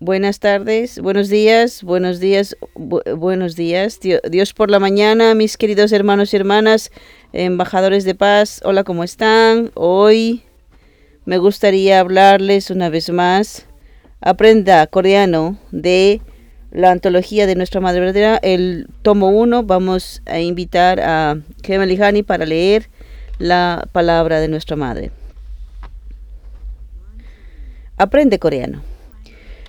Buenas tardes, buenos días, buenos días, buenos días. Dios por la mañana, mis queridos hermanos y hermanas, embajadores de paz, hola, ¿cómo están? Hoy me gustaría hablarles una vez más. Aprenda coreano de la antología de nuestra Madre Verdadera, el tomo 1. Vamos a invitar a Kevin Hani para leer la palabra de nuestra Madre. Aprende coreano.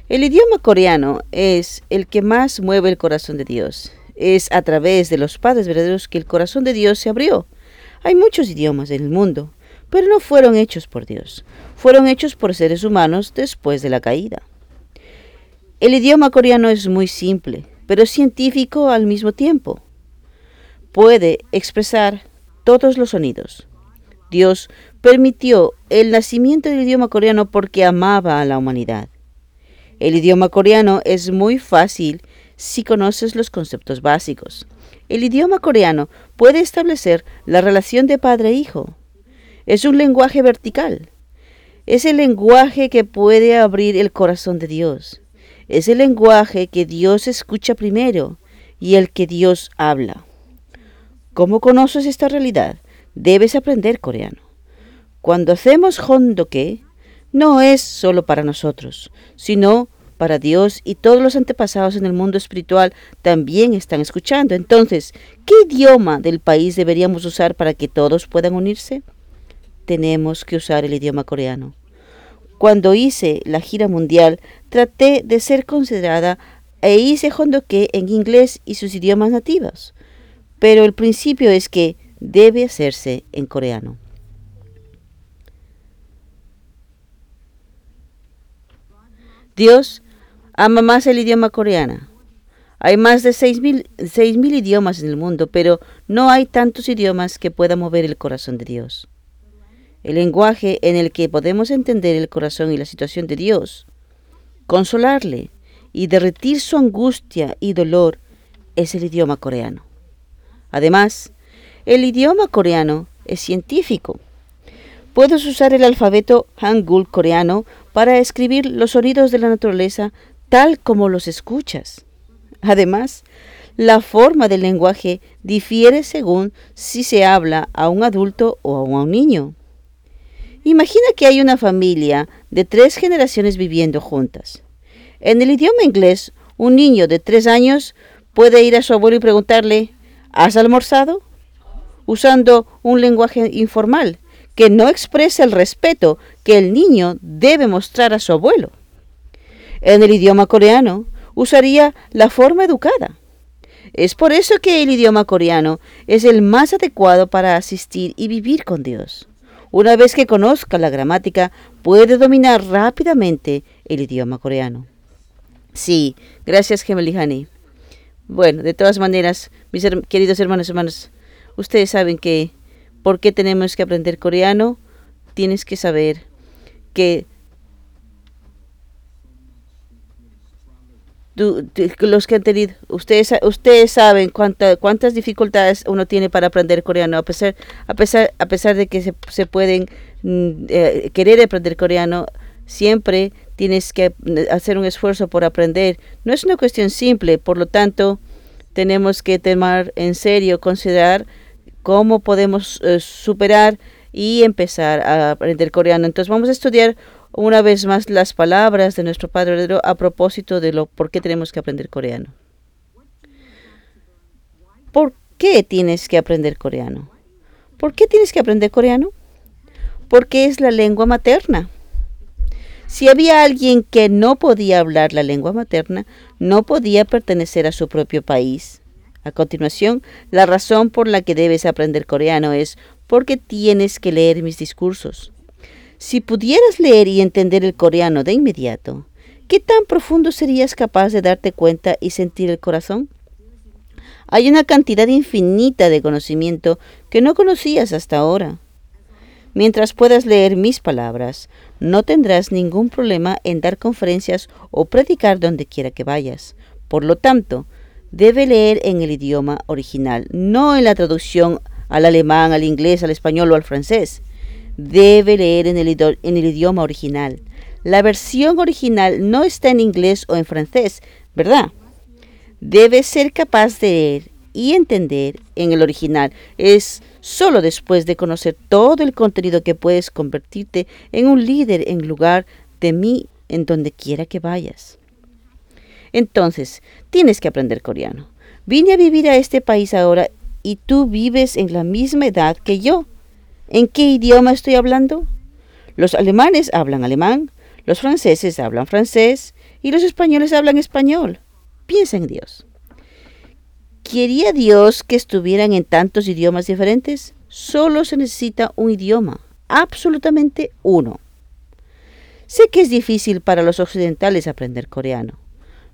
El idioma coreano es el que más mueve el corazón de Dios. Es a través de los padres verdaderos que el corazón de Dios se abrió. Hay muchos idiomas en el mundo, pero no fueron hechos por Dios. Fueron hechos por seres humanos después de la caída. El idioma coreano es muy simple, pero científico al mismo tiempo. Puede expresar todos los sonidos. Dios permitió el nacimiento del idioma coreano porque amaba a la humanidad. El idioma coreano es muy fácil si conoces los conceptos básicos. El idioma coreano puede establecer la relación de padre-hijo. E es un lenguaje vertical. Es el lenguaje que puede abrir el corazón de Dios. Es el lenguaje que Dios escucha primero y el que Dios habla. ¿Cómo conoces esta realidad? Debes aprender coreano. Cuando hacemos hondoke, no es solo para nosotros, sino para Dios y todos los antepasados en el mundo espiritual también están escuchando. Entonces, ¿qué idioma del país deberíamos usar para que todos puedan unirse? Tenemos que usar el idioma coreano. Cuando hice la gira mundial, traté de ser considerada e hice hondoke en inglés y sus idiomas nativos. Pero el principio es que debe hacerse en coreano. Dios ama más el idioma coreano. Hay más de 6.000 idiomas en el mundo, pero no hay tantos idiomas que puedan mover el corazón de Dios. El lenguaje en el que podemos entender el corazón y la situación de Dios, consolarle y derretir su angustia y dolor es el idioma coreano. Además, el idioma coreano es científico. Puedes usar el alfabeto Hangul coreano para escribir los sonidos de la naturaleza tal como los escuchas. Además, la forma del lenguaje difiere según si se habla a un adulto o a un niño. Imagina que hay una familia de tres generaciones viviendo juntas. En el idioma inglés, un niño de tres años puede ir a su abuelo y preguntarle, ¿has almorzado? usando un lenguaje informal que no expresa el respeto que el niño debe mostrar a su abuelo. En el idioma coreano usaría la forma educada. Es por eso que el idioma coreano es el más adecuado para asistir y vivir con Dios. Una vez que conozca la gramática, puede dominar rápidamente el idioma coreano. Sí, gracias Gemelihani. Bueno, de todas maneras, mis queridos hermanos y hermanas, ustedes saben que ¿Por qué tenemos que aprender coreano? Tienes que saber que los que han tenido, ustedes, ustedes saben cuántas dificultades uno tiene para aprender coreano, a pesar, a pesar, a pesar de que se, pueden mm, eh, querer aprender coreano, siempre tienes que hacer un esfuerzo por aprender. No es una cuestión simple, por lo tanto, tenemos que tomar en serio, considerar cómo podemos eh, superar y empezar a aprender coreano. Entonces vamos a estudiar una vez más las palabras de nuestro Padre verdadero a propósito de lo por qué tenemos que aprender coreano. ¿Por qué tienes que aprender coreano? ¿Por qué tienes que aprender coreano? Porque es la lengua materna. Si había alguien que no podía hablar la lengua materna, no podía pertenecer a su propio país. A continuación, la razón por la que debes aprender coreano es porque tienes que leer mis discursos. Si pudieras leer y entender el coreano de inmediato, ¿qué tan profundo serías capaz de darte cuenta y sentir el corazón? Hay una cantidad infinita de conocimiento que no conocías hasta ahora. Mientras puedas leer mis palabras, no tendrás ningún problema en dar conferencias o predicar donde quiera que vayas. Por lo tanto, debe leer en el idioma original, no en la traducción al alemán, al inglés, al español o al francés. Debe leer en el, idioma original. la versión original no está en inglés o en francés, ¿verdad? Debes ser capaz de leer y entender en el original. Es solo después de conocer todo el contenido que puedes convertirte en un líder en lugar de mí en donde quiera que vayas. Entonces, tienes que aprender coreano. Vine a vivir a este país ahora y tú vives en la misma edad que yo. ¿En qué idioma estoy hablando? Los alemanes hablan alemán, los franceses hablan francés y los españoles hablan español. Piensa en Dios. ¿Quería Dios que estuvieran en tantos idiomas diferentes? Solo se necesita un idioma, absolutamente uno. Sé que es difícil para los occidentales aprender coreano.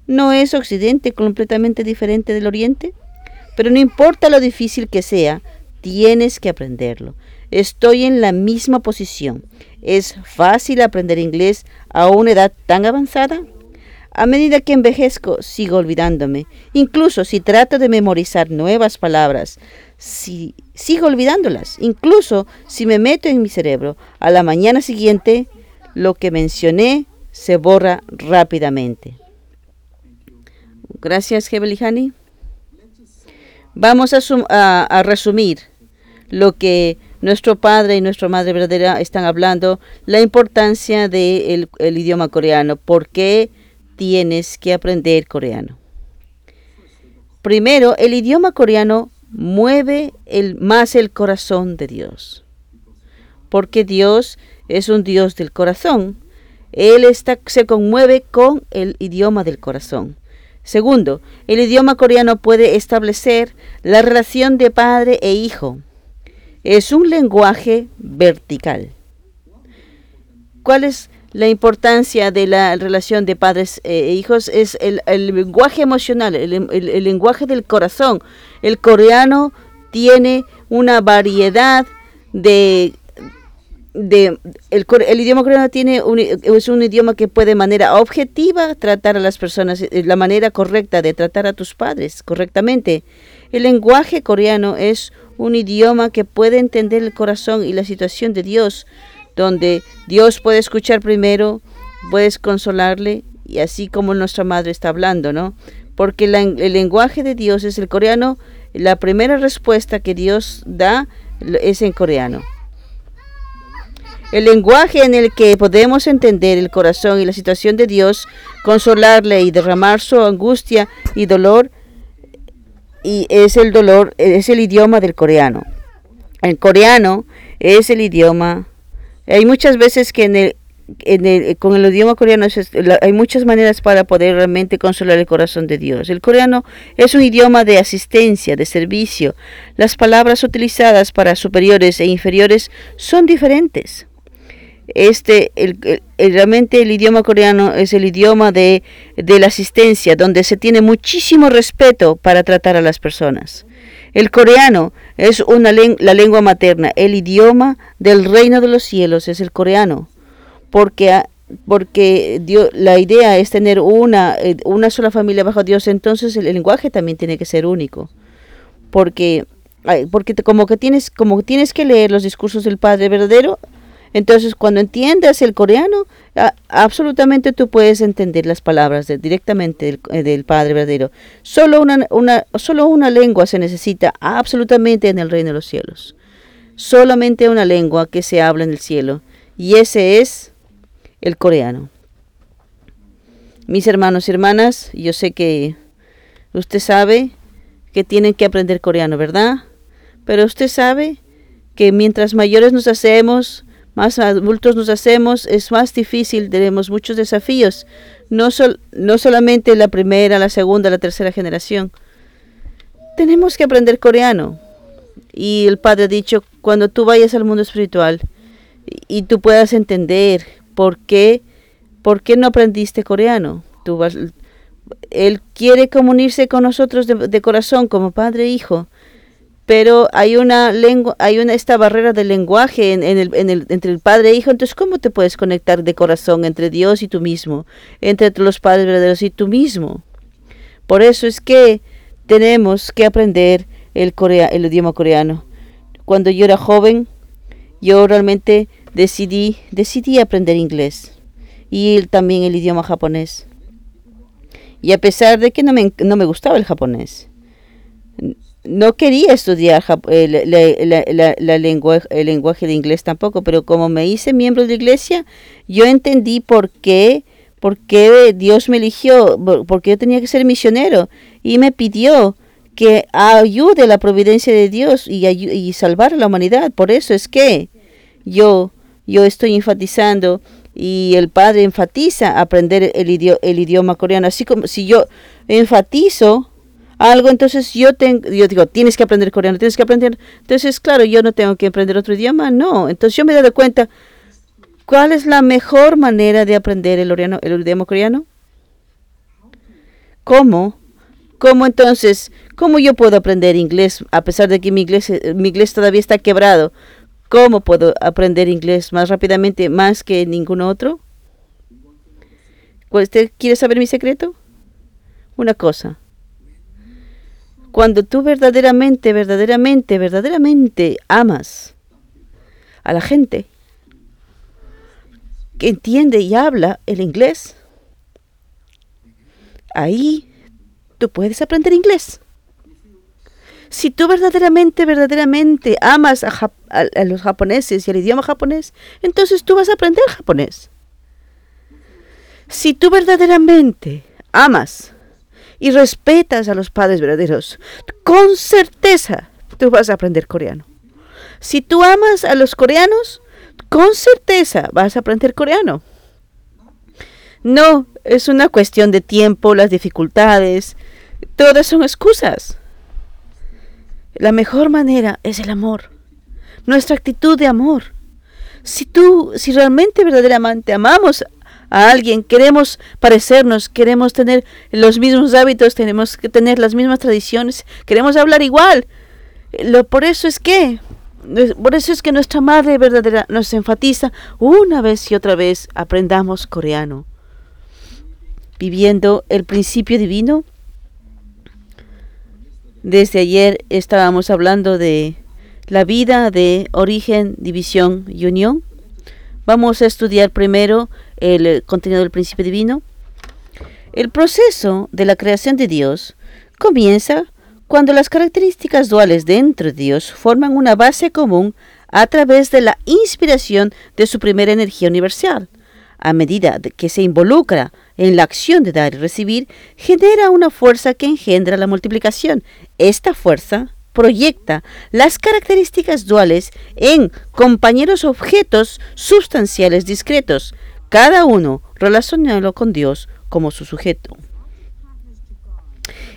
¿No es Occidente completamente diferente del Oriente? Pero no importa lo difícil que sea, tienes que aprenderlo. Estoy en la misma posición. ¿Es fácil aprender inglés a una edad tan avanzada? A medida que envejezco, sigo olvidándome. Incluso si trato de memorizar nuevas palabras, si, sigo olvidándolas. Incluso si me meto en mi cerebro, a la mañana siguiente, lo que mencioné se borra rápidamente. Gracias, Hani. Vamos a, resumir lo que nuestro padre y nuestra madre verdadera están hablando, la importancia del idioma coreano, por qué tienes que aprender coreano. Primero, el idioma coreano mueve el, más el corazón de Dios, porque Dios es un Dios del corazón. Él está, se conmueve con el idioma del corazón. Segundo, el idioma coreano puede establecer la relación de padre e hijo. Es un lenguaje vertical. ¿Cuál es la importancia de la relación de padres e hijos? Es el, lenguaje emocional, el lenguaje del corazón. El coreano tiene una variedad de de, el, idioma coreano tiene es un idioma que puede de manera objetiva tratar a las personas, eh, la manera correcta de tratar a tus padres correctamente. El lenguaje coreano es un idioma que puede entender el corazón y la situación de Dios, donde Dios puede escuchar primero, puedes consolarle, y así como nuestra madre está hablando, ¿no? Porque el lenguaje de Dios es el coreano, la primera respuesta que Dios da es en coreano. El lenguaje en el que podemos entender el corazón y la situación de Dios, consolarle y derramar su angustia y dolor, y es el dolor, es el idioma del coreano. El coreano es el idioma. Hay muchas veces que en el, con el idioma coreano hay muchas maneras para poder realmente consolar el corazón de Dios. El coreano es un idioma de asistencia, de servicio. Las palabras utilizadas para superiores e inferiores son diferentes este el, realmente el idioma coreano es el idioma de, la asistencia donde se tiene muchísimo respeto para tratar a las personas el coreano es una la lengua materna el idioma del reino de los cielos es el coreano porque porque Dios, la idea es tener una, eh, una sola familia bajo Dios, entonces el, lenguaje también tiene que ser único. Porque, porque como que tienes, como tienes que leer los discursos del Padre verdadero, entonces, cuando entiendas el coreano, absolutamente tú puedes entender las palabras directamente eh, del, Padre verdadero. Solo una, una, solo una lengua se necesita absolutamente en el reino de los cielos. Solamente una lengua que se habla en el cielo. Y ese es el coreano. Mis hermanos y hermanas, yo sé que usted sabe que tienen que aprender coreano, ¿verdad? Pero usted sabe que mientras mayores nos hacemos, más adultos nos hacemos, es más difícil, tenemos muchos desafíos, no, no solamente la primera, la segunda, la tercera generación. Tenemos que aprender coreano. Y el Padre ha dicho, cuando tú vayas al mundo espiritual y, tú puedas entender por qué, por qué no aprendiste coreano, tú vas, él quiere comunirse con nosotros de, de corazón como Padre e Hijo pero hay una lengua, hay una esta barrera del lenguaje en, el, en el, entre el padre e hijo, entonces ¿cómo te puedes conectar de corazón entre Dios y tú mismo, entre los padres verdaderos y tú mismo? Por eso es que tenemos que aprender el, corea, el idioma coreano. Cuando yo era joven, yo realmente decidí, decidí aprender inglés. y también el idioma japonés. Y a pesar de que no me, no me gustaba el japonés, no quería estudiar la, lengua, el lenguaje de inglés tampoco, pero como me hice miembro de la iglesia, yo entendí por qué, por qué Dios me eligió, porque yo tenía que ser misionero y me pidió que ayude la providencia de Dios y, y salvar a la humanidad. Por eso es que yo, yo estoy enfatizando y el padre enfatiza aprender el, el idioma coreano. Así como si yo enfatizo algo, entonces yo tengo, yo digo, tienes que aprender coreano, tienes que aprender. Entonces, claro, yo no tengo que aprender otro idioma, no. Entonces yo me he dado cuenta, ¿cuál es la mejor manera de aprender el, el idioma coreano? ¿Cómo? ¿Cómo entonces, cómo yo puedo aprender inglés a pesar de que mi inglés, mi inglés todavía está quebrado? ¿Cómo puedo aprender inglés más rápidamente, más que ningún otro? ¿Usted quiere saber mi secreto? Una cosa. Cuando tú verdaderamente, verdaderamente, verdaderamente amas a la gente que entiende y habla el inglés, ahí tú puedes aprender inglés. Si tú verdaderamente, verdaderamente amas a, los japoneses y el idioma japonés, entonces tú vas a aprender japonés. Si tú verdaderamente amas y respetas a los padres verdaderos, con certeza tú vas a aprender coreano. Si tú amas a los coreanos, con certeza vas a aprender coreano. No, es una cuestión de tiempo, las dificultades, todas son excusas. La mejor manera es el amor, nuestra actitud de amor. Si tú, si realmente verdaderamente amamos a alguien, queremos parecernos, queremos tener los mismos hábitos, tenemos que tener las mismas tradiciones, queremos hablar igual. Lo, por eso es que, por eso es que nuestra madre verdadera nos enfatiza una vez y otra vez aprendamos coreano. Viviendo el principio divino, desde ayer estábamos hablando de la vida de origen, división y unión. Vamos a estudiar primero el contenido del principio divino. El proceso de la creación de Dios comienza cuando las características duales dentro de Dios forman una base común a través de la inspiración de su primera energía universal. A medida que se involucra en la acción de dar y recibir, genera una fuerza que engendra la multiplicación. Esta fuerza proyecta las características duales en compañeros objetos sustanciales discretos, cada uno relacionado con Dios como su sujeto.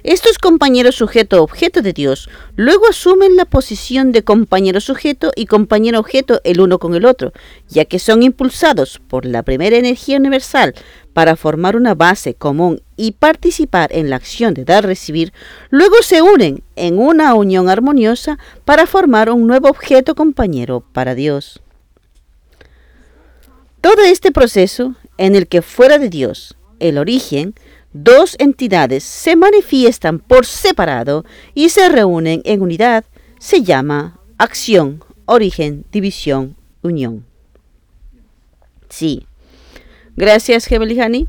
Estos compañeros sujeto-objeto de Dios luego asumen la posición de compañero sujeto y compañero objeto el uno con el otro, ya que son impulsados por la primera energía universal para formar una base común y participar en la acción de dar-recibir, luego se unen en una unión armoniosa para formar un nuevo objeto compañero para Dios. Todo este proceso en el que fuera de Dios, el origen, dos entidades se manifiestan por separado y se reúnen en unidad, se llama acción, origen, división, unión. Sí. Gracias, Gebelihani.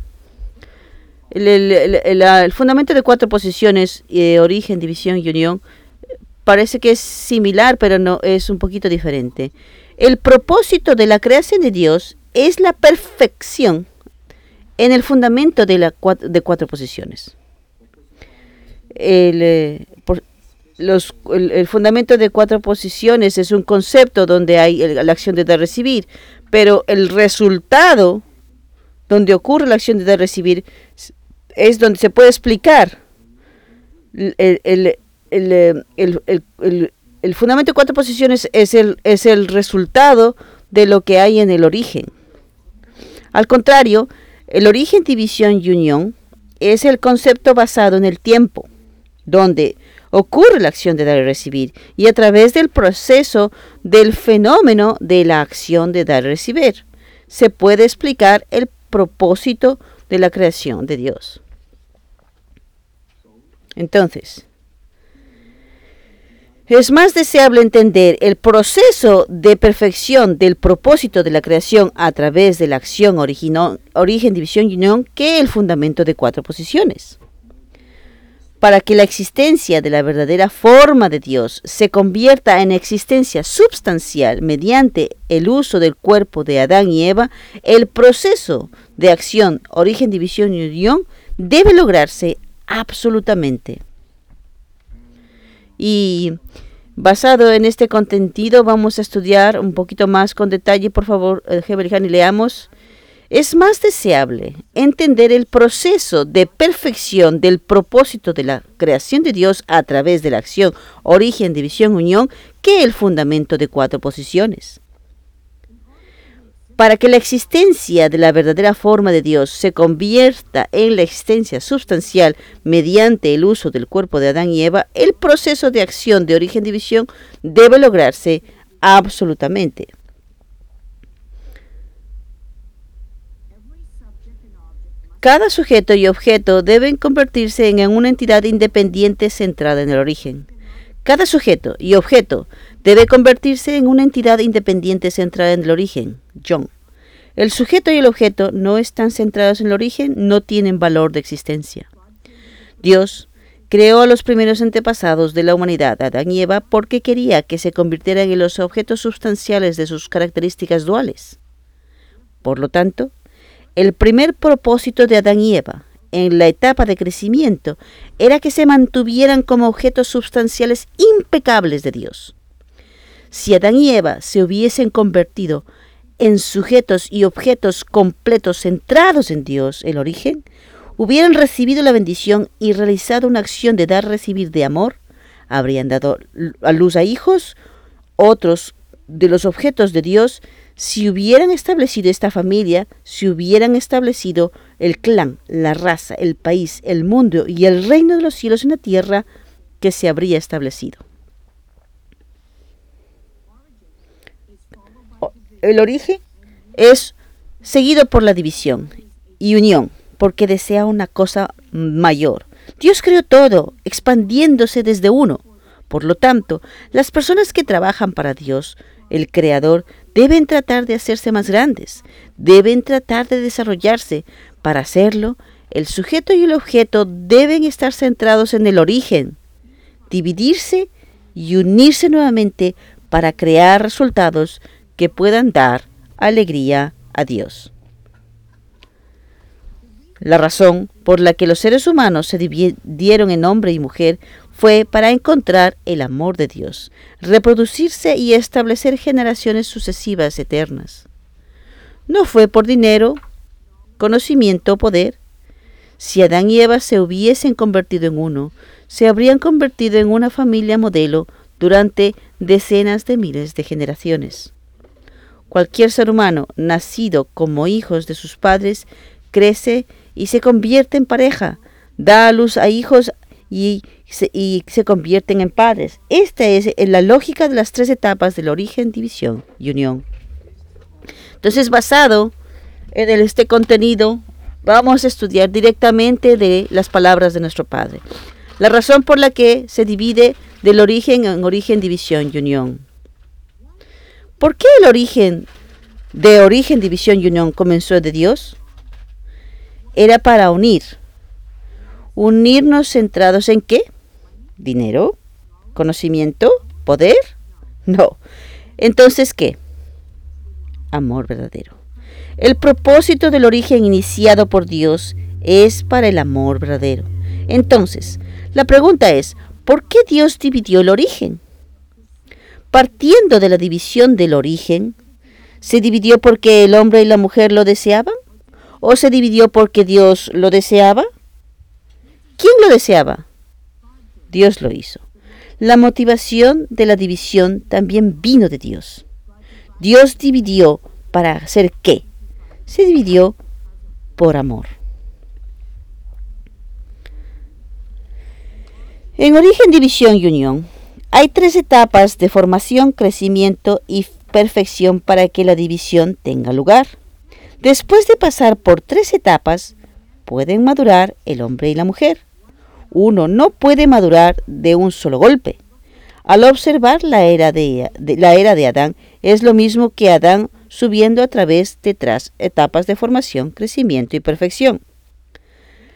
El, el, fundamento de cuatro posiciones, eh, origen, división y unión, parece que es similar, pero no es un poquito diferente. El propósito de la creación de Dios es la perfección en el fundamento de, la, de cuatro posiciones. El, eh, los, el, fundamento de cuatro posiciones es un concepto donde hay la acción de dar-recibir, pero el resultado donde ocurre la acción de dar-recibir es donde se puede explicar el, el, fundamento de cuatro posiciones es el, es el resultado de lo que hay en el origen. Al contrario, el origen, división y unión es el concepto basado en el tiempo, donde ocurre la acción de dar y recibir, y a través del proceso del fenómeno de la acción de dar y recibir, se puede explicar el propósito de la creación de Dios. Entonces, Es más deseable entender el proceso de perfección del propósito de la creación a través de la acción origen, división y unión que el fundamento de cuatro posiciones. Para que la existencia de la verdadera forma de Dios se convierta en existencia substancial mediante el uso del cuerpo de Adán y Eva, el proceso de acción, origen, división y unión debe lograrse absolutamente. Y basado en este contenido vamos a estudiar un poquito más con detalle, por favor, eh, y leamos. Es más deseable entender el proceso de perfección del propósito de la creación de Dios a través de la acción, origen, división, unión, que el fundamento de cuatro posiciones. Para que la existencia de la verdadera forma de Dios se convierta en la existencia sustancial mediante el uso del cuerpo de Adán y Eva, el proceso de acción de origen-división debe lograrse absolutamente. Cada sujeto y objeto deben convertirse en una entidad independiente centrada en el origen. Cada sujeto y objeto debe convertirse en una entidad independiente centrada en el origen. John. El sujeto y el objeto no están centrados en el origen, no tienen valor de existencia. Dios creó a los primeros antepasados de la humanidad, Adán y Eva, porque quería que se convirtieran en los objetos sustanciales de sus características duales. Por lo tanto, el primer propósito de Adán y Eva en la etapa de crecimiento era que se mantuvieran como objetos sustanciales impecables de Dios. Si Adán y Eva se hubiesen convertido en sujetos y objetos completos centrados en Dios, el origen, hubieran recibido la bendición y realizado una acción de dar-recibir de amor, habrían dado a luz a hijos, otros de los objetos de Dios, si hubieran establecido esta familia, si hubieran establecido el clan, la raza, el país, el mundo y el reino de los cielos en la tierra que se habría establecido. El origen es seguido por la división y unión, porque desea una cosa mayor. Dios creó todo, expandiéndose desde uno. Por lo tanto, las personas que trabajan para Dios, el Creador, deben tratar de hacerse más grandes, deben tratar de desarrollarse. Para hacerlo, el sujeto y el objeto deben estar centrados en el origen, dividirse y unirse nuevamente para crear resultados que puedan dar alegría a Dios. La razón por la que los seres humanos se dividieron en hombre y mujer fue para encontrar el amor de Dios, reproducirse y establecer generaciones sucesivas eternas. No fue por dinero, conocimiento o poder. Si Adán y Eva se hubiesen convertido en uno, se habrían convertido en una familia modelo durante decenas de miles de generaciones. Cualquier ser humano nacido como hijos de sus padres crece y se convierte en pareja, da a luz a hijos y se, y se convierten en padres. Esta es la lógica de las tres etapas del origen, división y unión. Entonces, basado en este contenido, vamos a estudiar directamente de las palabras de nuestro Padre. La razón por la que se divide del origen en origen, división y unión. ¿Por qué el origen de origen, división y unión comenzó de Dios? Era para unir. Unirnos centrados en qué? ¿Dinero? ¿Conocimiento? ¿Poder? No. Entonces, ¿qué? Amor verdadero. El propósito del origen iniciado por Dios es para el amor verdadero. Entonces, la pregunta es, ¿por qué Dios dividió el origen? Partiendo de la división del origen, ¿se dividió porque el hombre y la mujer lo deseaban? ¿O se dividió porque Dios lo deseaba? ¿Quién lo deseaba? Dios lo hizo. La motivación de la división también vino de Dios. Dios dividió para hacer qué? Se dividió por amor. En origen, división y unión, hay tres etapas de formación, crecimiento y perfección para que la división tenga lugar. Después de pasar por tres etapas, pueden madurar el hombre y la mujer. Uno no puede madurar de un solo golpe. Al observar la era de, la era de Adán, es lo mismo que Adán subiendo a través de tres etapas de formación, crecimiento y perfección.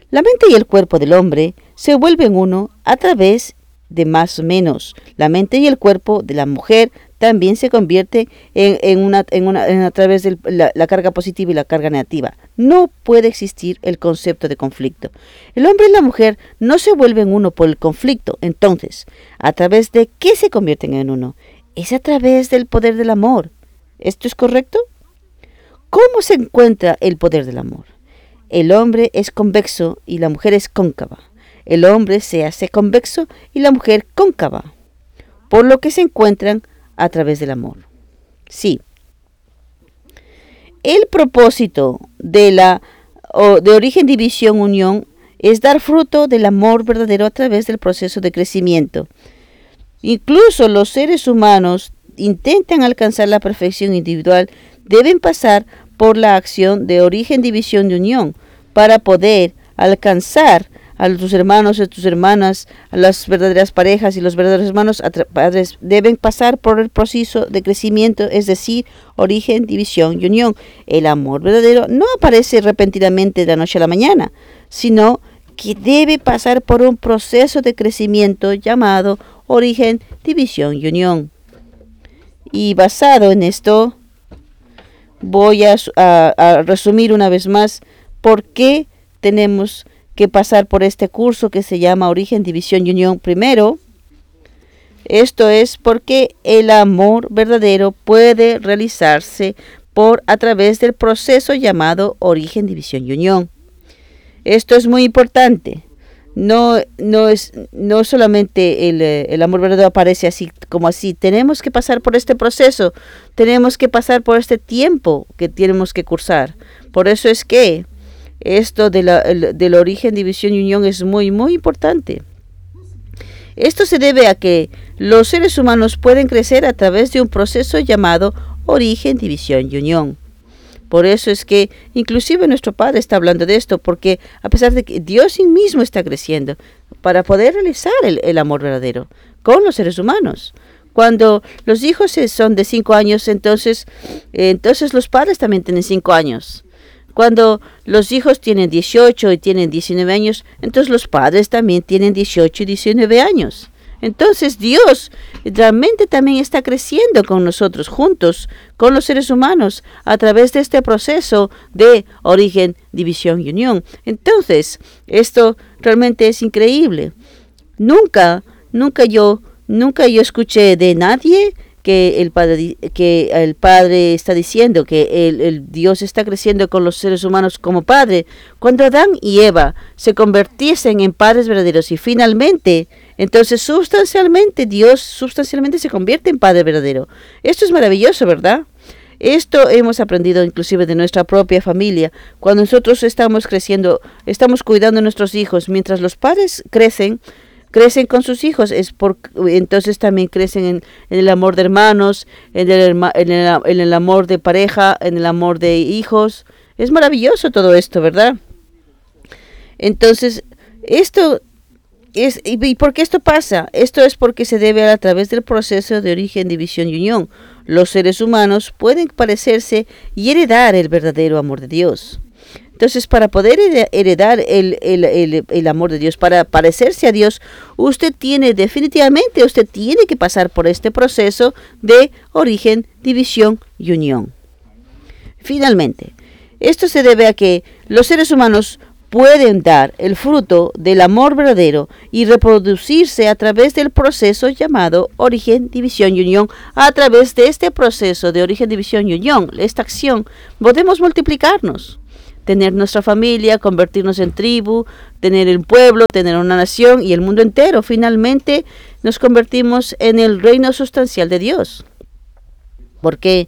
La mente y el cuerpo del hombre se vuelven uno a través de más o menos. La mente y el cuerpo de la mujer también se convierte en, una, en una a través de la, carga positiva y la carga negativa. No puede existir el concepto de conflicto. El hombre y la mujer no se vuelven uno por el conflicto. Entonces, ¿a través de qué se convierten en uno? Es a través del poder del amor. ¿Esto es correcto? ¿Cómo se encuentra el poder del amor? El hombre es convexo y la mujer es cóncava. El hombre se hace convexo y la mujer cóncava, por lo que se encuentran a través del amor. Sí. El propósito de la de origen, división, unión es dar fruto del amor verdadero a través del proceso de crecimiento. Incluso los seres humanos intentan alcanzar la perfección individual deben pasar por la acción de origen, división unión para poder alcanzar a tus hermanos y tus hermanas, a las verdaderas parejas y los verdaderos hermanos, padres, deben pasar por el proceso de crecimiento, es decir, origen, división y unión. El amor verdadero no aparece repentinamente de la noche a la mañana, sino que debe pasar por un proceso de crecimiento llamado origen, división y unión. Y basado en esto, voy a, a resumir una vez más por qué tenemos que pasar por este curso que se llama Origen, División y Unión primero. Esto es porque el amor verdadero puede realizarse por a través del proceso llamado origen, división y unión. Esto es muy importante. No, no es no solamente el, eh, el, amor verdadero aparece así como así. Tenemos que pasar por este proceso. Tenemos que pasar por este tiempo que tenemos que cursar. Por eso es que esto de la, del origen, división y unión es muy, muy importante. Esto se debe a que los seres humanos pueden crecer a través de un proceso llamado origen, división y unión. Por eso es que inclusive nuestro Padre está hablando de esto, porque a pesar de que Dios mismo está creciendo para poder realizar el, el amor verdadero con los seres humanos. Cuando los hijos son de cinco años, entonces, entonces los padres también tienen cinco años. Cuando los hijos tienen 18 y tienen 19 años, entonces los padres también tienen 18 y 19 años. Entonces Dios realmente también está creciendo con nosotros, juntos, con los seres humanos, a través de este proceso de origen, división y unión. Entonces, esto realmente es increíble. Nunca, nunca yo, nunca yo escuché de nadie que el padre que el padre está diciendo que el, Dios está creciendo con los seres humanos como padre. Cuando Adán y Eva se convirtiesen en padres verdaderos y finalmente entonces sustancialmente Dios sustancialmente se convierte en padre verdadero. Esto es maravilloso verdad esto hemos aprendido inclusive de nuestra propia familia. Cuando nosotros estamos creciendo, estamos cuidando a nuestros hijos, mientras los padres crecen, crecen con sus hijos, es por, entonces también crecen en, el amor de hermanos, en el, en, el, amor de pareja, en el amor de hijos. Es maravilloso todo esto, ¿verdad? Entonces, esto es, ¿y por qué esto pasa? Esto es porque se debe a través del proceso de origen, división y unión. Los seres humanos pueden parecerse y heredar el verdadero amor de Dios. Entonces, para poder heredar el, amor de Dios, para parecerse a Dios, usted tiene definitivamente, usted tiene que pasar por este proceso de origen, división y unión. Finalmente, esto se debe a que los seres humanos pueden dar el fruto del amor verdadero y reproducirse a través del proceso llamado origen, división y unión. A través de este proceso de origen, división y unión, esta acción, podemos multiplicarnos tener nuestra familia, convertirnos en tribu, tener el pueblo, tener una nación y el mundo entero. Finalmente nos convertimos en el reino sustancial de Dios. Porque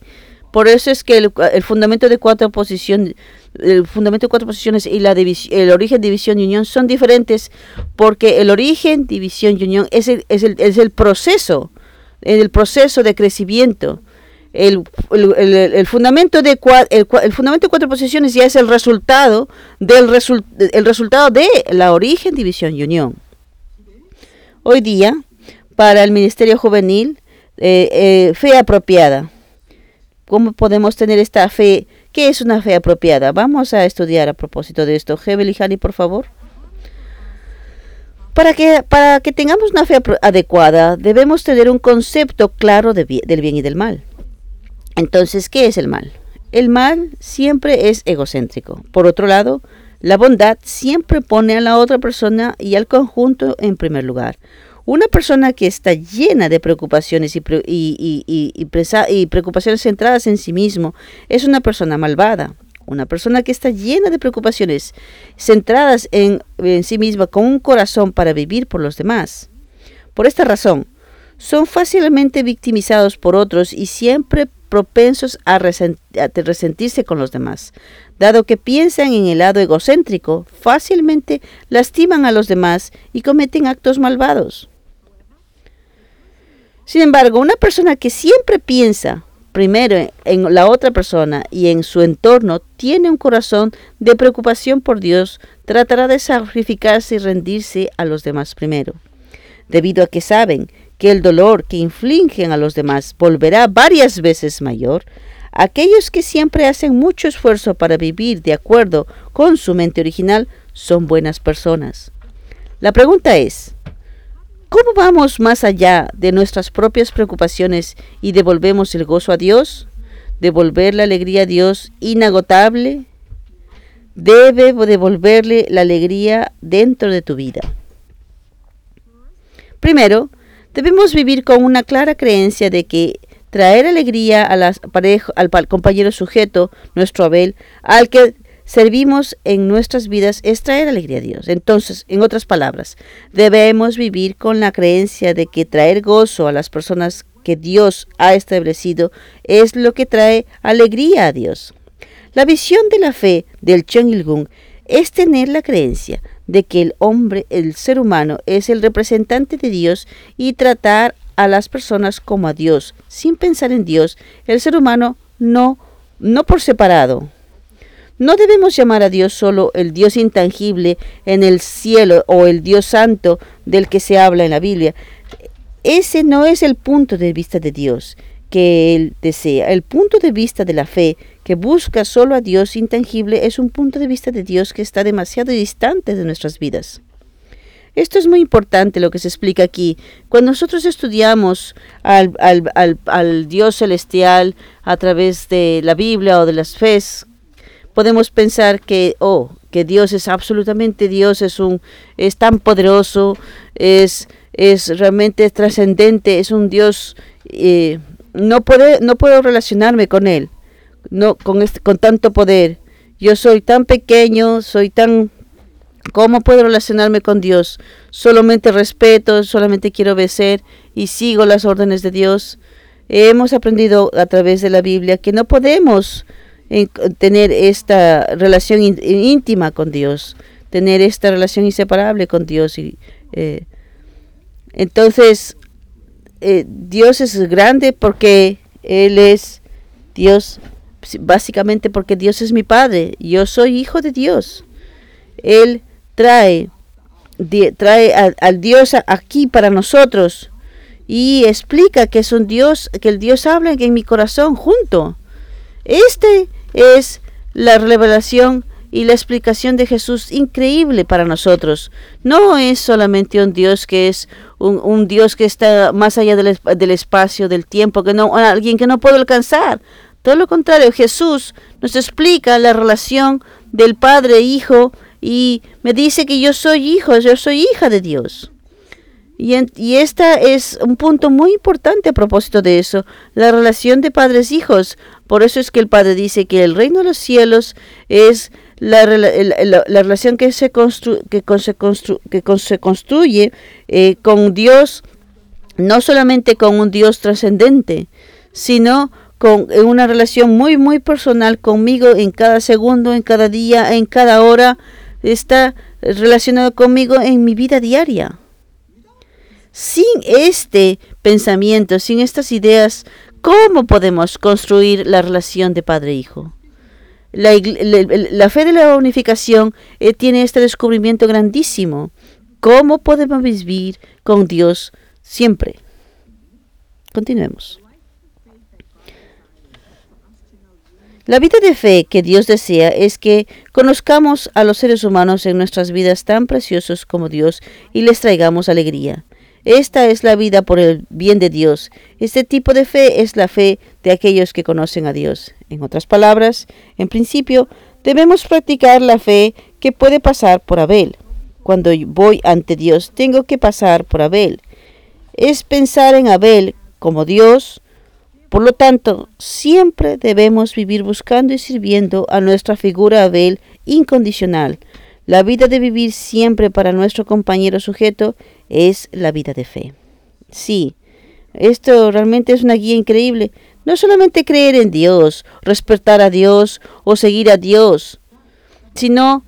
por eso es que el, fundamento de cuatro posiciones, el fundamento de cuatro posiciones y la el origen, división y unión son diferentes, porque el origen, división y unión es el, es el, es el proceso, el proceso de crecimiento el, el, fundamento de el, fundamento de cuatro posiciones ya es el resultado del el resultado de la origen, división y unión. Hoy día para el Ministerio Juvenil, eh, eh, fe apropiada. ¿Cómo podemos tener esta fe? ¿Qué es una fe apropiada? Vamos a estudiar a propósito de esto. Hebel y Hani, por favor. Para que, para que tengamos una fe adecuada, debemos tener un concepto claro del bien y del mal. Entonces, ¿qué es el mal? El mal siempre es egocéntrico. Por otro lado, la bondad siempre pone a la otra persona y al conjunto en primer lugar. Una persona que está llena de preocupaciones y, preocupaciones centradas en sí mismo es una persona malvada. Una persona que está llena de preocupaciones centradas en, en sí misma con un corazón para vivir por los demás. Por esta razón, son fácilmente victimizados por otros y siempre propensos a, resentirse con los demás. Dado que piensan en el lado egocéntrico, fácilmente lastiman a los demás y cometen actos malvados. Sin embargo, una persona que siempre piensa primero en la otra persona y en su entorno tiene un corazón de preocupación por Dios, tratará de sacrificarse y rendirse a los demás primero, debido a que saben que el dolor que infligen a los demás volverá varias veces mayor, aquellos que siempre hacen mucho esfuerzo para vivir de acuerdo con su mente original son buenas personas. La pregunta es, ¿Cómo vamos más allá de nuestras propias preocupaciones y devolvemos el gozo a Dios? ¿Devolver la alegría a Dios inagotable? Debe devolverle la alegría dentro de tu vida. Primero, debemos vivir con una clara creencia de que traer alegría al compañero sujeto, nuestro Abel, al que servimos en nuestras vidas es traer alegría a Dios. Entonces, en otras palabras, debemos vivir con la creencia de que traer gozo a las personas que Dios ha establecido es lo que trae alegría a Dios. La visión de la fe del Chen es tener la creencia de que el hombre, el ser humano, es el representante de Dios y tratar a las personas como a Dios. Sin pensar en Dios, el ser humano no, no por separado, no debemos llamar a Dios solo el Dios intangible en el cielo o el Dios santo del que se habla en la Biblia. Ese no es el punto de vista de Dios que Él desea. El punto de vista de la fe que busca solo a Dios intangible es un punto de vista de Dios que está demasiado distante de nuestras vidas. Esto es muy importante lo que se explica aquí. Cuando nosotros estudiamos al, al Dios celestial a través de la Biblia o de las fes podemos pensar que, oh, que Dios es absolutamente Dios, es, un, es tan poderoso, es, es realmente trascendente, es un Dios, eh, no, puede, no puedo relacionarme con Él, no, con, este, con tanto poder. Yo soy tan pequeño, soy tan... ¿Cómo puedo relacionarme con Dios? Solamente respeto, solamente quiero obedecer y sigo las órdenes de Dios. Hemos aprendido a través de la Biblia que no podemos en tener esta relación íntima con Dios, tener esta relación inseparable con Dios. Y, eh, entonces, eh, Dios es grande porque Él es Dios, básicamente porque Dios es mi Padre, yo soy hijo de Dios. Él trae, trae al Dios aquí para nosotros y explica que es Dios, que el Dios habla en mi corazón junto. Este es la revelación y la explicación de Jesús increíble para nosotros. No es solamente un Dios que es un, Dios que está más allá del, del, espacio, del tiempo, que no, alguien que no puede alcanzar. Todo lo contrario, Jesús nos explica la relación del Padre e Hijo y me dice que yo soy hijo, yo soy hija de Dios. Y, y este es un punto muy importante a propósito de eso, la relación de padres-hijos. Por eso es que el Padre dice que el reino de los cielos es la, relación que se, que, que se construye eh, con Dios, no solamente con un Dios trascendente, sino con una relación muy, muy personal conmigo en cada segundo, en cada día, en cada hora. Está relacionado conmigo en mi vida diaria. Sin este pensamiento, sin estas ideas, ¿Cómo podemos construir la relación de padre-hijo? La, fe de la unificación eh, tiene este descubrimiento grandísimo. ¿Cómo podemos vivir con Dios siempre. Continuemos. La vida de fe que Dios desea es que conozcamos a los seres humanos en nuestras vidas tan preciosos como Dios y les traigamos alegría. Esta es la vida por el bien de Dios. Este tipo de fe es la fe de aquellos que conocen a Dios. En otras palabras, en principio, debemos practicar la fe que puede pasar por Abel. Cuando voy ante Dios, tengo que pasar por Abel. Es pensar en Abel como Dios, por lo tanto, siempre debemos vivir buscando y sirviendo a nuestra figura Abel incondicional. La vida de vivir siempre para nuestro compañero sujeto es la vida de fe. Sí, esto realmente es una guía increíble. No solamente creer en Dios, respetar a Dios o seguir a Dios, sino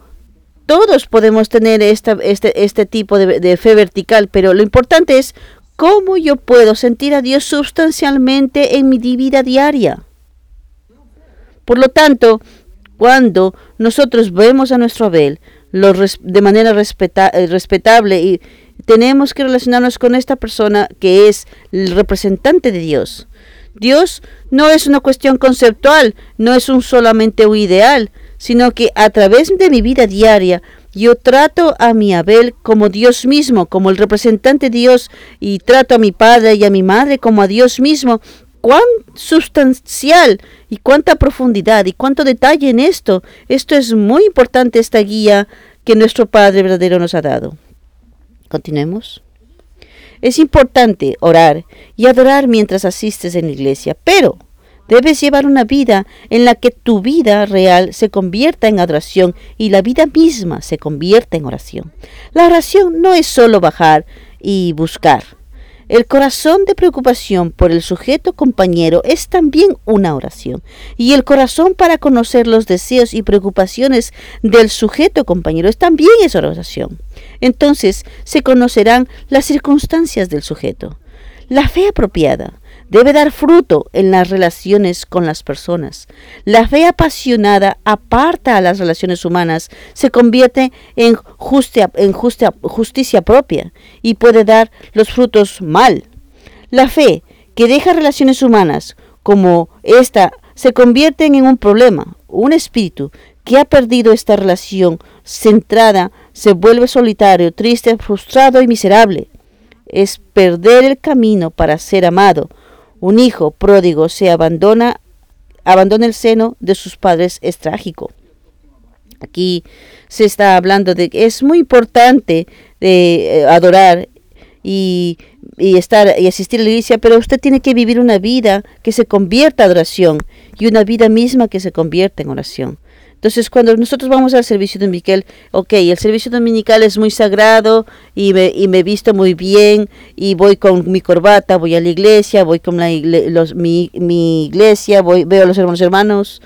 todos podemos tener esta, este, este tipo de, fe vertical, pero lo importante es ¿Cómo yo puedo sentir a Dios sustancialmente en mi vida diaria? Por lo tanto, cuando nosotros vemos a nuestro Abel de manera eh, respetable y tenemos que relacionarnos con esta persona que es el representante de Dios. Dios no es una cuestión conceptual, no es un solamente un ideal, sino que a través de mi vida diaria yo trato a mi Abel como Dios mismo, como el representante de Dios, y trato a mi padre y a mi madre como a Dios mismo. Cuán sustancial y cuánta profundidad y cuánto detalle en esto. Esto es muy importante, esta guía que nuestro Padre verdadero nos ha dado. Continuemos. Es importante orar y adorar mientras asistes en la iglesia, pero Debes llevar una vida en la que tu vida real se convierta en adoración y la vida misma se convierta en oración. La oración no es solo bajar y buscar. El corazón de preocupación por el sujeto compañero es también una oración. Y el corazón para conocer los deseos y preocupaciones del sujeto compañero es también es oración. Entonces se conocerán las circunstancias del sujeto. La fe apropiada debe dar fruto en las relaciones con las personas. La fe apasionada aparta a las relaciones humanas, se convierte en, justicia propia y puede dar los frutos mal. La fe que deja relaciones humanas como esta se convierte en un problema. Un espíritu que ha perdido esta relación centrada se vuelve solitario, triste, frustrado y miserable. Es perder el camino para ser amado, un hijo pródigo se abandona, abandona el seno de sus padres es trágico. Aquí se está hablando de que es muy importante de, eh, adorar y, y, estar y asistir a la iglesia, pero usted tiene que vivir una vida que se convierta en adoración y una vida misma que se convierta en oración. Entonces, cuando nosotros vamos al servicio dominical, ok, el servicio dominical es muy sagrado y me, y me visto muy bien y voy con mi corbata, voy a la iglesia, voy con la los, mi, mi iglesia, voy, veo a los hermanos hermanos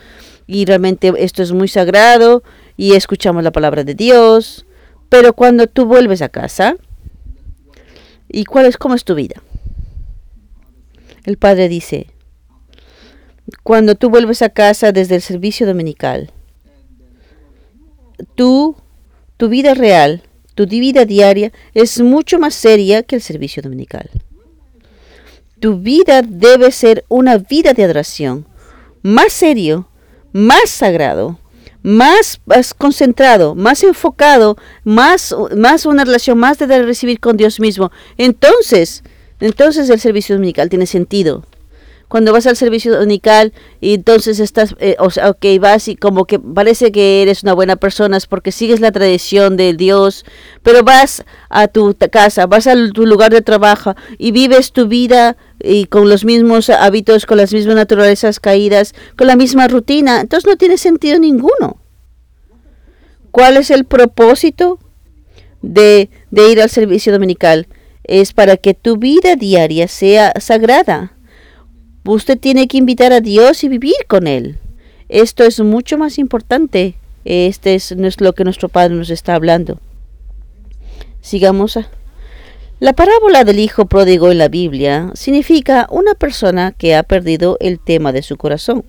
y realmente esto es muy sagrado y escuchamos la palabra de Dios. Pero cuando tú vuelves a casa, ¿y cuál es, cómo es tu vida? El Padre dice, cuando tú vuelves a casa desde el servicio dominical, tú, tu vida real, tu vida diaria es mucho más seria que el servicio dominical. Tu vida debe ser una vida de adoración, más serio, más sagrado, más, concentrado, más enfocado, más, más una relación más de recibir con Dios mismo. Entonces, entonces el servicio dominical tiene sentido cuando vas al servicio dominical y entonces estás, eh, o sea, ok, vas y como que parece que eres una buena persona es porque sigues la tradición de Dios, pero vas a tu casa, vas a tu lugar de trabajo y vives tu vida y con los mismos hábitos, con las mismas naturalezas caídas, con la misma rutina, entonces no tiene sentido ninguno. ¿Cuál es el propósito de, de ir al servicio dominical? Es para que tu vida diaria sea sagrada Usted tiene que invitar a Dios y vivir con Él. Esto es mucho más importante. Este es, lo que nuestro Padre nos está hablando. Sigamos. La parábola del Hijo pródigo en la Biblia significa una persona que ha perdido el tema de su corazón.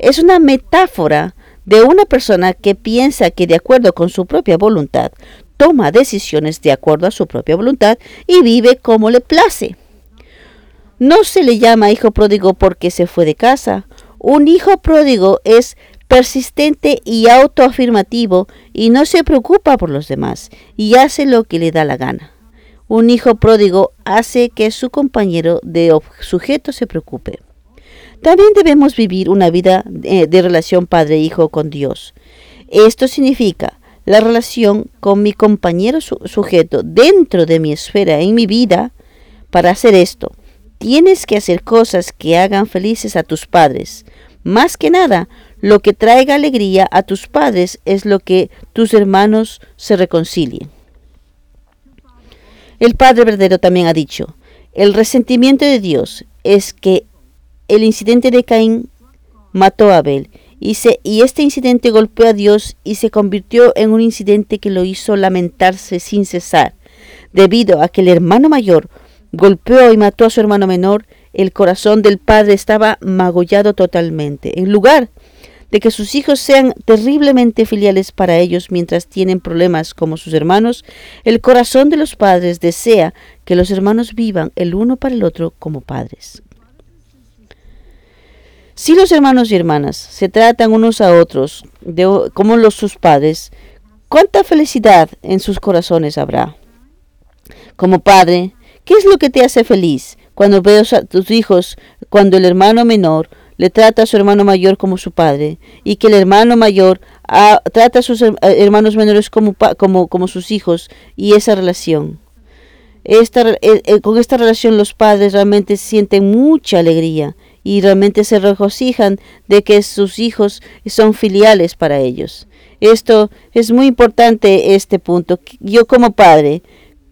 Es una metáfora de una persona que piensa que de acuerdo con su propia voluntad toma decisiones de acuerdo a su propia voluntad y vive como le place. No se le llama hijo pródigo porque se fue de casa. Un hijo pródigo es persistente y autoafirmativo y no se preocupa por los demás y hace lo que le da la gana. Un hijo pródigo hace que su compañero de sujeto se preocupe. También debemos vivir una vida eh, de, relación padre-hijo con Dios. Esto significa la relación con mi compañero sujeto dentro de mi esfera en mi vida. Para hacer esto, tienes que hacer cosas que hagan felices a tus padres. Más que nada, lo que traiga alegría a tus padres es lo que tus hermanos se reconcilien. El Padre verdadero también ha dicho, el resentimiento de Dios es que el incidente de Caín mató a Abel y, y este incidente golpeó a Dios y se convirtió en un incidente que lo hizo lamentarse sin cesar. Debido a que el hermano mayor golpeó y mató a su hermano menor, el corazón del padre estaba magollado totalmente. En lugar de que sus hijos sean terriblemente filiales para ellos mientras tienen problemas como sus hermanos, el corazón de los padres desea que los hermanos vivan el uno para el otro como padres. Si los hermanos y hermanas se tratan unos a otros como los sus padres, ¿cuánta felicidad en sus corazones habrá? Como padre, ¿qué es lo que te hace feliz cuando ves a tus hijos, cuando el hermano menor le trata a su hermano mayor como su padre y que el hermano mayor ah, trata a sus hermanos menores como, como, como sus hijos y esa relación. Esta, eh, eh, con esta relación los padres realmente sienten mucha alegría y realmente se regocijan de que sus hijos son filiales para ellos. Esto es muy importante, este punto. Yo como padre,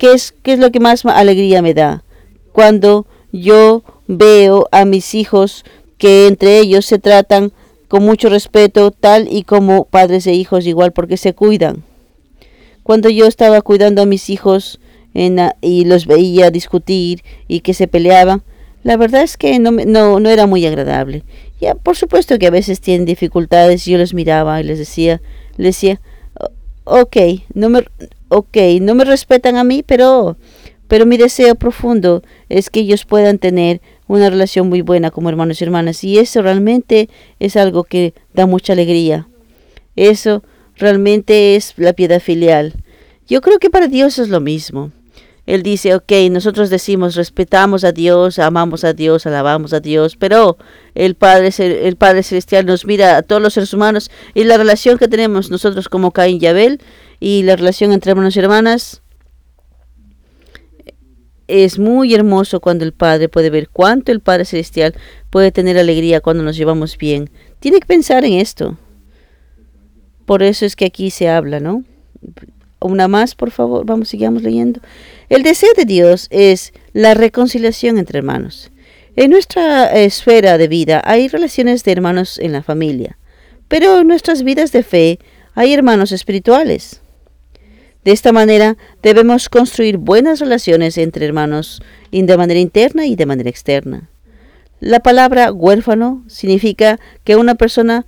¿qué es, es lo que más alegría me da? Cuando yo veo a mis hijos que entre ellos se tratan con mucho respeto, tal y como padres e hijos igual, porque se cuidan. Cuando yo estaba cuidando a mis hijos y los veía discutir y que se peleaban, la verdad es que no, no, no era muy agradable. Ya, por supuesto que a veces tienen dificultades, yo los miraba y les decía, les decía, ok, no me, okay, no me respetan a mí, pero, pero mi deseo profundo es que ellos puedan tener una relación muy buena como hermanos y hermanas. Y eso realmente es algo que da mucha alegría. Eso realmente es la piedad filial. Yo creo que para Dios es lo mismo. Él dice, ok, nosotros decimos, respetamos a Dios, amamos a Dios, alabamos a Dios, pero el Padre, el Padre Celestial nos mira a todos los seres humanos y la relación que tenemos nosotros como Caín y Abel y la relación entre hermanos y hermanas es muy hermoso cuando el Padre puede ver cuánto el Padre Celestial puede tener alegría cuando nos llevamos bien. Tiene que pensar en esto. Por eso es que aquí se habla, ¿no? Una más, por favor, vamos, sigamos leyendo. El deseo de Dios es la reconciliación entre hermanos. En nuestra esfera de vida hay relaciones de hermanos en la familia, pero en nuestras vidas de fe hay hermanos espirituales. De esta manera debemos construir buenas relaciones entre hermanos de manera interna y de manera externa. La palabra huérfano significa que una persona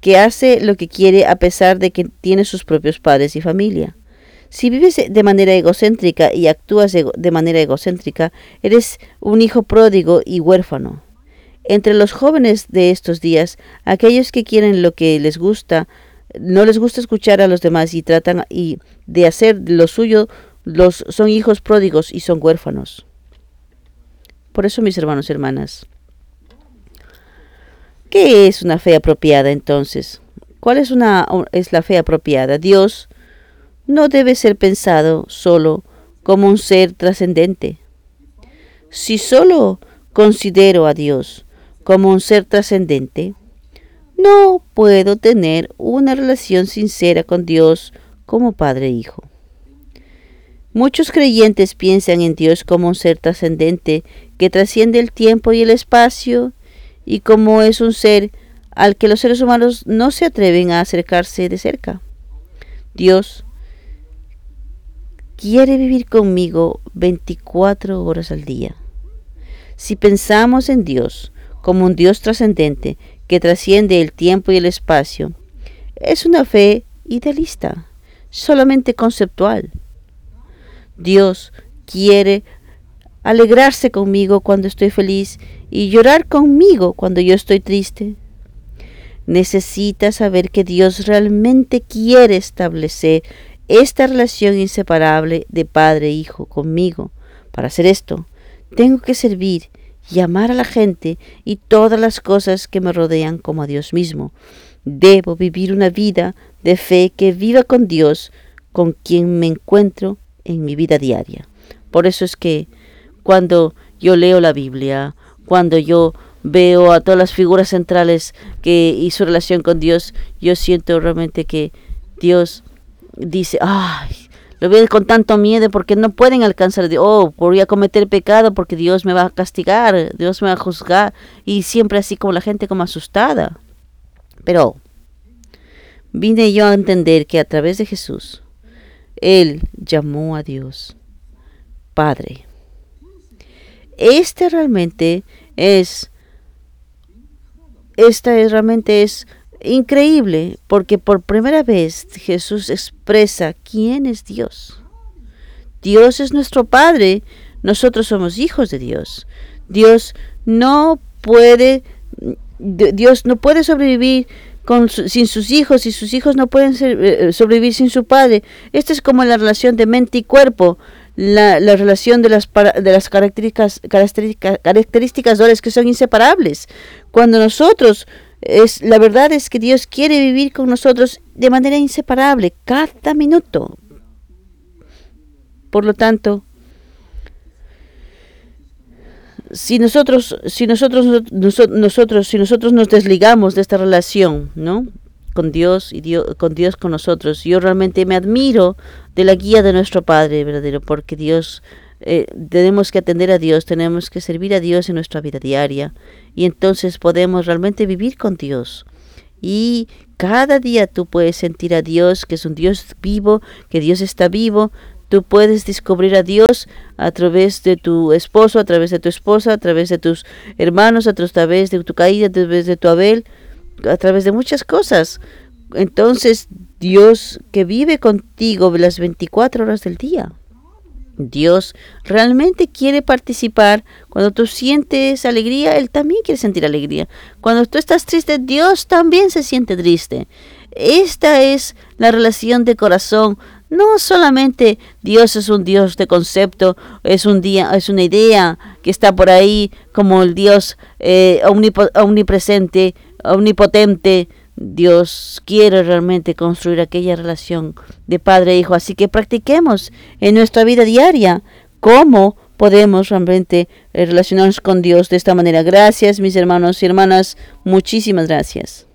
que hace lo que quiere a pesar de que tiene sus propios padres y familia. Si vives de manera egocéntrica y actúas de manera egocéntrica, eres un hijo pródigo y huérfano. Entre los jóvenes de estos días, aquellos que quieren lo que les gusta, no les gusta escuchar a los demás y tratan y de hacer lo suyo, los son hijos pródigos y son huérfanos. Por eso, mis hermanos y hermanas, ¿qué es una fe apropiada entonces? ¿Cuál es una es la fe apropiada? Dios no debe ser pensado solo como un ser trascendente. Si solo considero a Dios como un ser trascendente, no puedo tener una relación sincera con Dios como Padre e Hijo. Muchos creyentes piensan en Dios como un ser trascendente que trasciende el tiempo y el espacio y como es un ser al que los seres humanos no se atreven a acercarse de cerca. Dios quiere vivir conmigo 24 horas al día. Si pensamos en Dios como un Dios trascendente que trasciende el tiempo y el espacio. Es una fe idealista. solamente conceptual. Dios quiere alegrarse conmigo cuando estoy feliz y llorar conmigo cuando yo estoy triste. Necesita saber que Dios realmente quiere establecer esta relación inseparable de padre e hijo conmigo. Para hacer esto, tengo que servir y amar a la gente y todas las cosas que me rodean como a Dios mismo. Debo vivir una vida de fe que viva con Dios, con quien me encuentro en mi vida diaria. Por eso es que cuando yo leo la Biblia, cuando yo veo a todas las figuras centrales que y su relación con Dios, yo siento realmente que Dios dice, ay, lo veo con tanto miedo porque no pueden alcanzar, oh, voy a cometer pecado porque Dios me va a castigar, Dios me va a juzgar, y siempre así como la gente como asustada. Pero vine yo a entender que a través de Jesús, Él llamó a Dios Padre. Este realmente es esta realmente es increíble porque por primera vez Jesús expresa quién es Dios. Dios es nuestro Padre, nosotros somos hijos de Dios. Dios no puede Dios no puede sobrevivir con sin sus hijos y sus hijos no pueden eh, sobrevivir sin su padre. Esta es como la relación de mente y cuerpo la, relación de las, de las características, características, características que son inseparables. Cuando nosotros, es, la verdad es que Dios quiere vivir con nosotros de manera inseparable, cada minuto. Por lo tanto, si nosotros, si nosotros, nosotros, si nosotros nos desligamos de esta relación, ¿no? con Dios y Dios, con Dios con nosotros. Yo realmente me admiro de la guía de nuestro Padre verdadero, porque Dios, eh, tenemos que atender a Dios, tenemos que servir a Dios en nuestra vida diaria y entonces podemos realmente vivir con Dios. Y cada día tú puedes sentir a Dios, que es un Dios vivo, que Dios está vivo. Tú puedes descubrir a Dios a través de tu esposo, a través de tu esposa, a través de tus hermanos, a través de tu caída, a través de tu Abel a través de muchas cosas. Entonces, Dios que vive contigo las 24 horas del día. Dios realmente quiere participar. Cuando tú sientes alegría, Él también quiere sentir alegría. Cuando tú estás triste, Dios también se siente triste. Esta es la relación de corazón. No solamente Dios es un Dios de concepto, es un día, es una idea que está por ahí como el Dios eh, omnipresente, omnipotente, Dios quiere realmente construir aquella relación de padre e hijo. Así que practiquemos en nuestra vida diaria cómo podemos realmente relacionarnos con Dios de esta manera. Gracias, mis hermanos y hermanas. Muchísimas gracias.